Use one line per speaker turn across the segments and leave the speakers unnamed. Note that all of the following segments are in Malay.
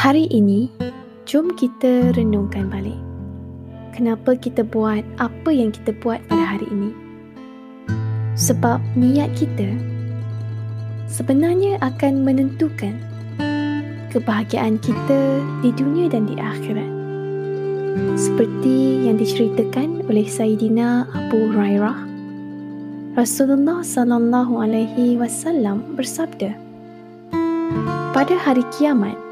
Hari ini, jom kita renungkan balik. Kenapa kita buat apa yang kita buat pada hari ini? Sebab niat kita sebenarnya akan menentukan kebahagiaan kita di dunia dan di akhirat. Seperti yang diceritakan oleh Sayyidina Abu Hurairah Rasulullah sallallahu alaihi wasallam bersabda Pada hari kiamat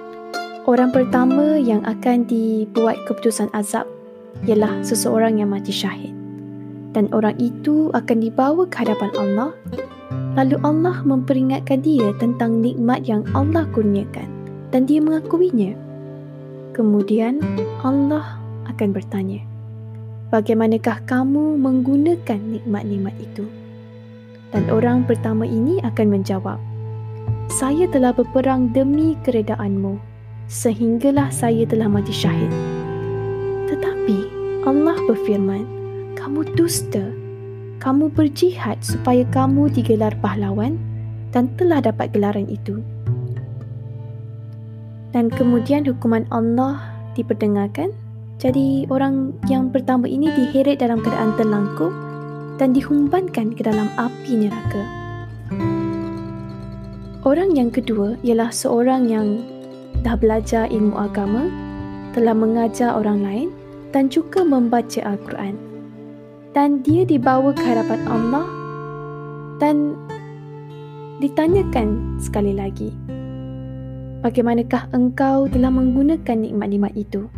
orang pertama yang akan dibuat keputusan azab ialah seseorang yang mati syahid. Dan orang itu akan dibawa ke hadapan Allah. Lalu Allah memperingatkan dia tentang nikmat yang Allah kurniakan dan dia mengakuinya. Kemudian Allah akan bertanya bagaimanakah kamu menggunakan nikmat-nikmat itu? Dan orang pertama ini akan menjawab, Saya telah berperang demi keredaanmu, sehinggalah saya telah mati syahid. Tetapi Allah berfirman, Kamu dusta, kamu berjihad supaya kamu digelar pahlawan dan telah dapat gelaran itu. Dan kemudian hukuman Allah diperdengarkan, jadi orang yang pertama ini diheret dalam keadaan terlangkup dan dihumbankan ke dalam api neraka. Orang yang kedua ialah seorang yang dah belajar ilmu agama, telah mengajar orang lain dan juga membaca Al-Quran. Dan dia dibawa ke hadapan Allah dan ditanyakan sekali lagi, bagaimanakah engkau telah menggunakan nikmat-nikmat itu?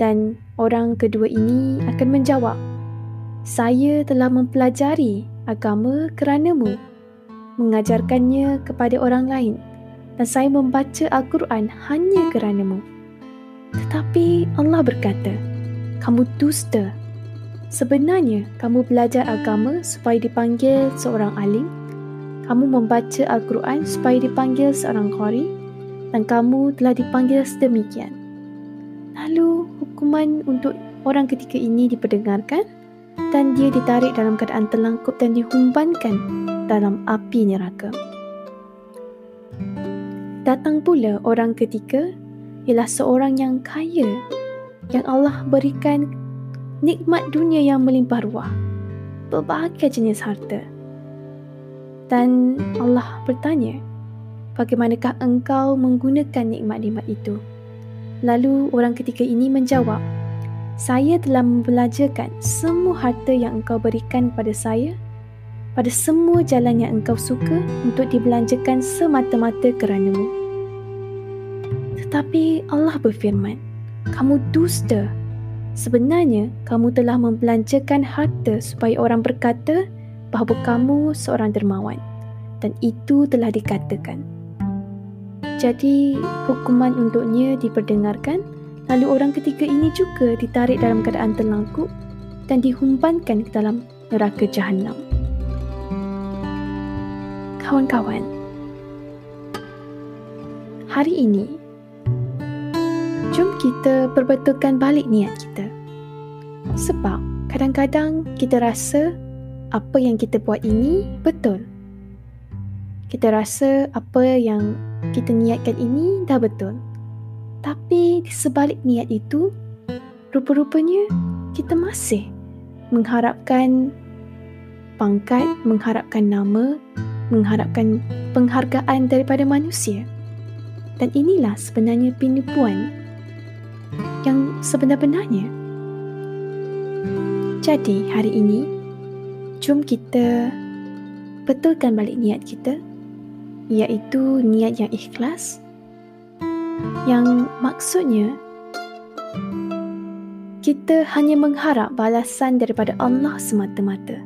Dan orang kedua ini akan menjawab, saya telah mempelajari agama keranamu, mengajarkannya kepada orang lain dan saya membaca Al-Quran hanya keranamu. Tetapi Allah berkata, kamu dusta. Sebenarnya kamu belajar agama supaya dipanggil seorang alim, kamu membaca Al-Quran supaya dipanggil seorang qari dan kamu telah dipanggil sedemikian. Lalu hukuman untuk orang ketiga ini diperdengarkan dan dia ditarik dalam keadaan terlangkup dan dihumbankan dalam api neraka. Datang pula orang ketiga ialah seorang yang kaya yang Allah berikan nikmat dunia yang melimpah ruah. Berbagai jenis harta. Dan Allah bertanya, bagaimanakah engkau menggunakan nikmat-nikmat itu? Lalu orang ketiga ini menjawab, saya telah membelajarkan semua harta yang engkau berikan pada saya pada semua jalan yang engkau suka untuk dibelanjakan semata-mata keranamu. Tetapi Allah berfirman, kamu dusta. Sebenarnya, kamu telah membelanjakan harta supaya orang berkata bahawa kamu seorang dermawan. Dan itu telah dikatakan. Jadi, hukuman untuknya diperdengarkan Lalu orang ketiga ini juga ditarik dalam keadaan terlangkup dan dihumbankan ke dalam neraka jahanam. Kawan-kawan, hari ini, jom kita perbetulkan balik niat kita. Sebab kadang-kadang kita rasa apa yang kita buat ini betul. Kita rasa apa yang kita niatkan ini dah betul. Tapi di sebalik niat itu, rupa-rupanya kita masih mengharapkan pangkat, mengharapkan nama, mengharapkan penghargaan daripada manusia. Dan inilah sebenarnya penipuan yang sebenar-benarnya. Jadi hari ini, jom kita betulkan balik niat kita, iaitu niat yang ikhlas, yang maksudnya kita hanya mengharap balasan daripada Allah semata-mata.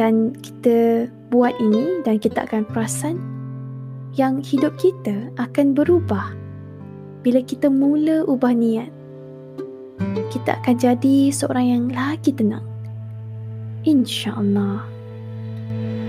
Dan kita buat ini dan kita akan perasan yang hidup kita akan berubah bila kita mula ubah niat. Kita akan jadi seorang yang lagi tenang. InsyaAllah. Allah.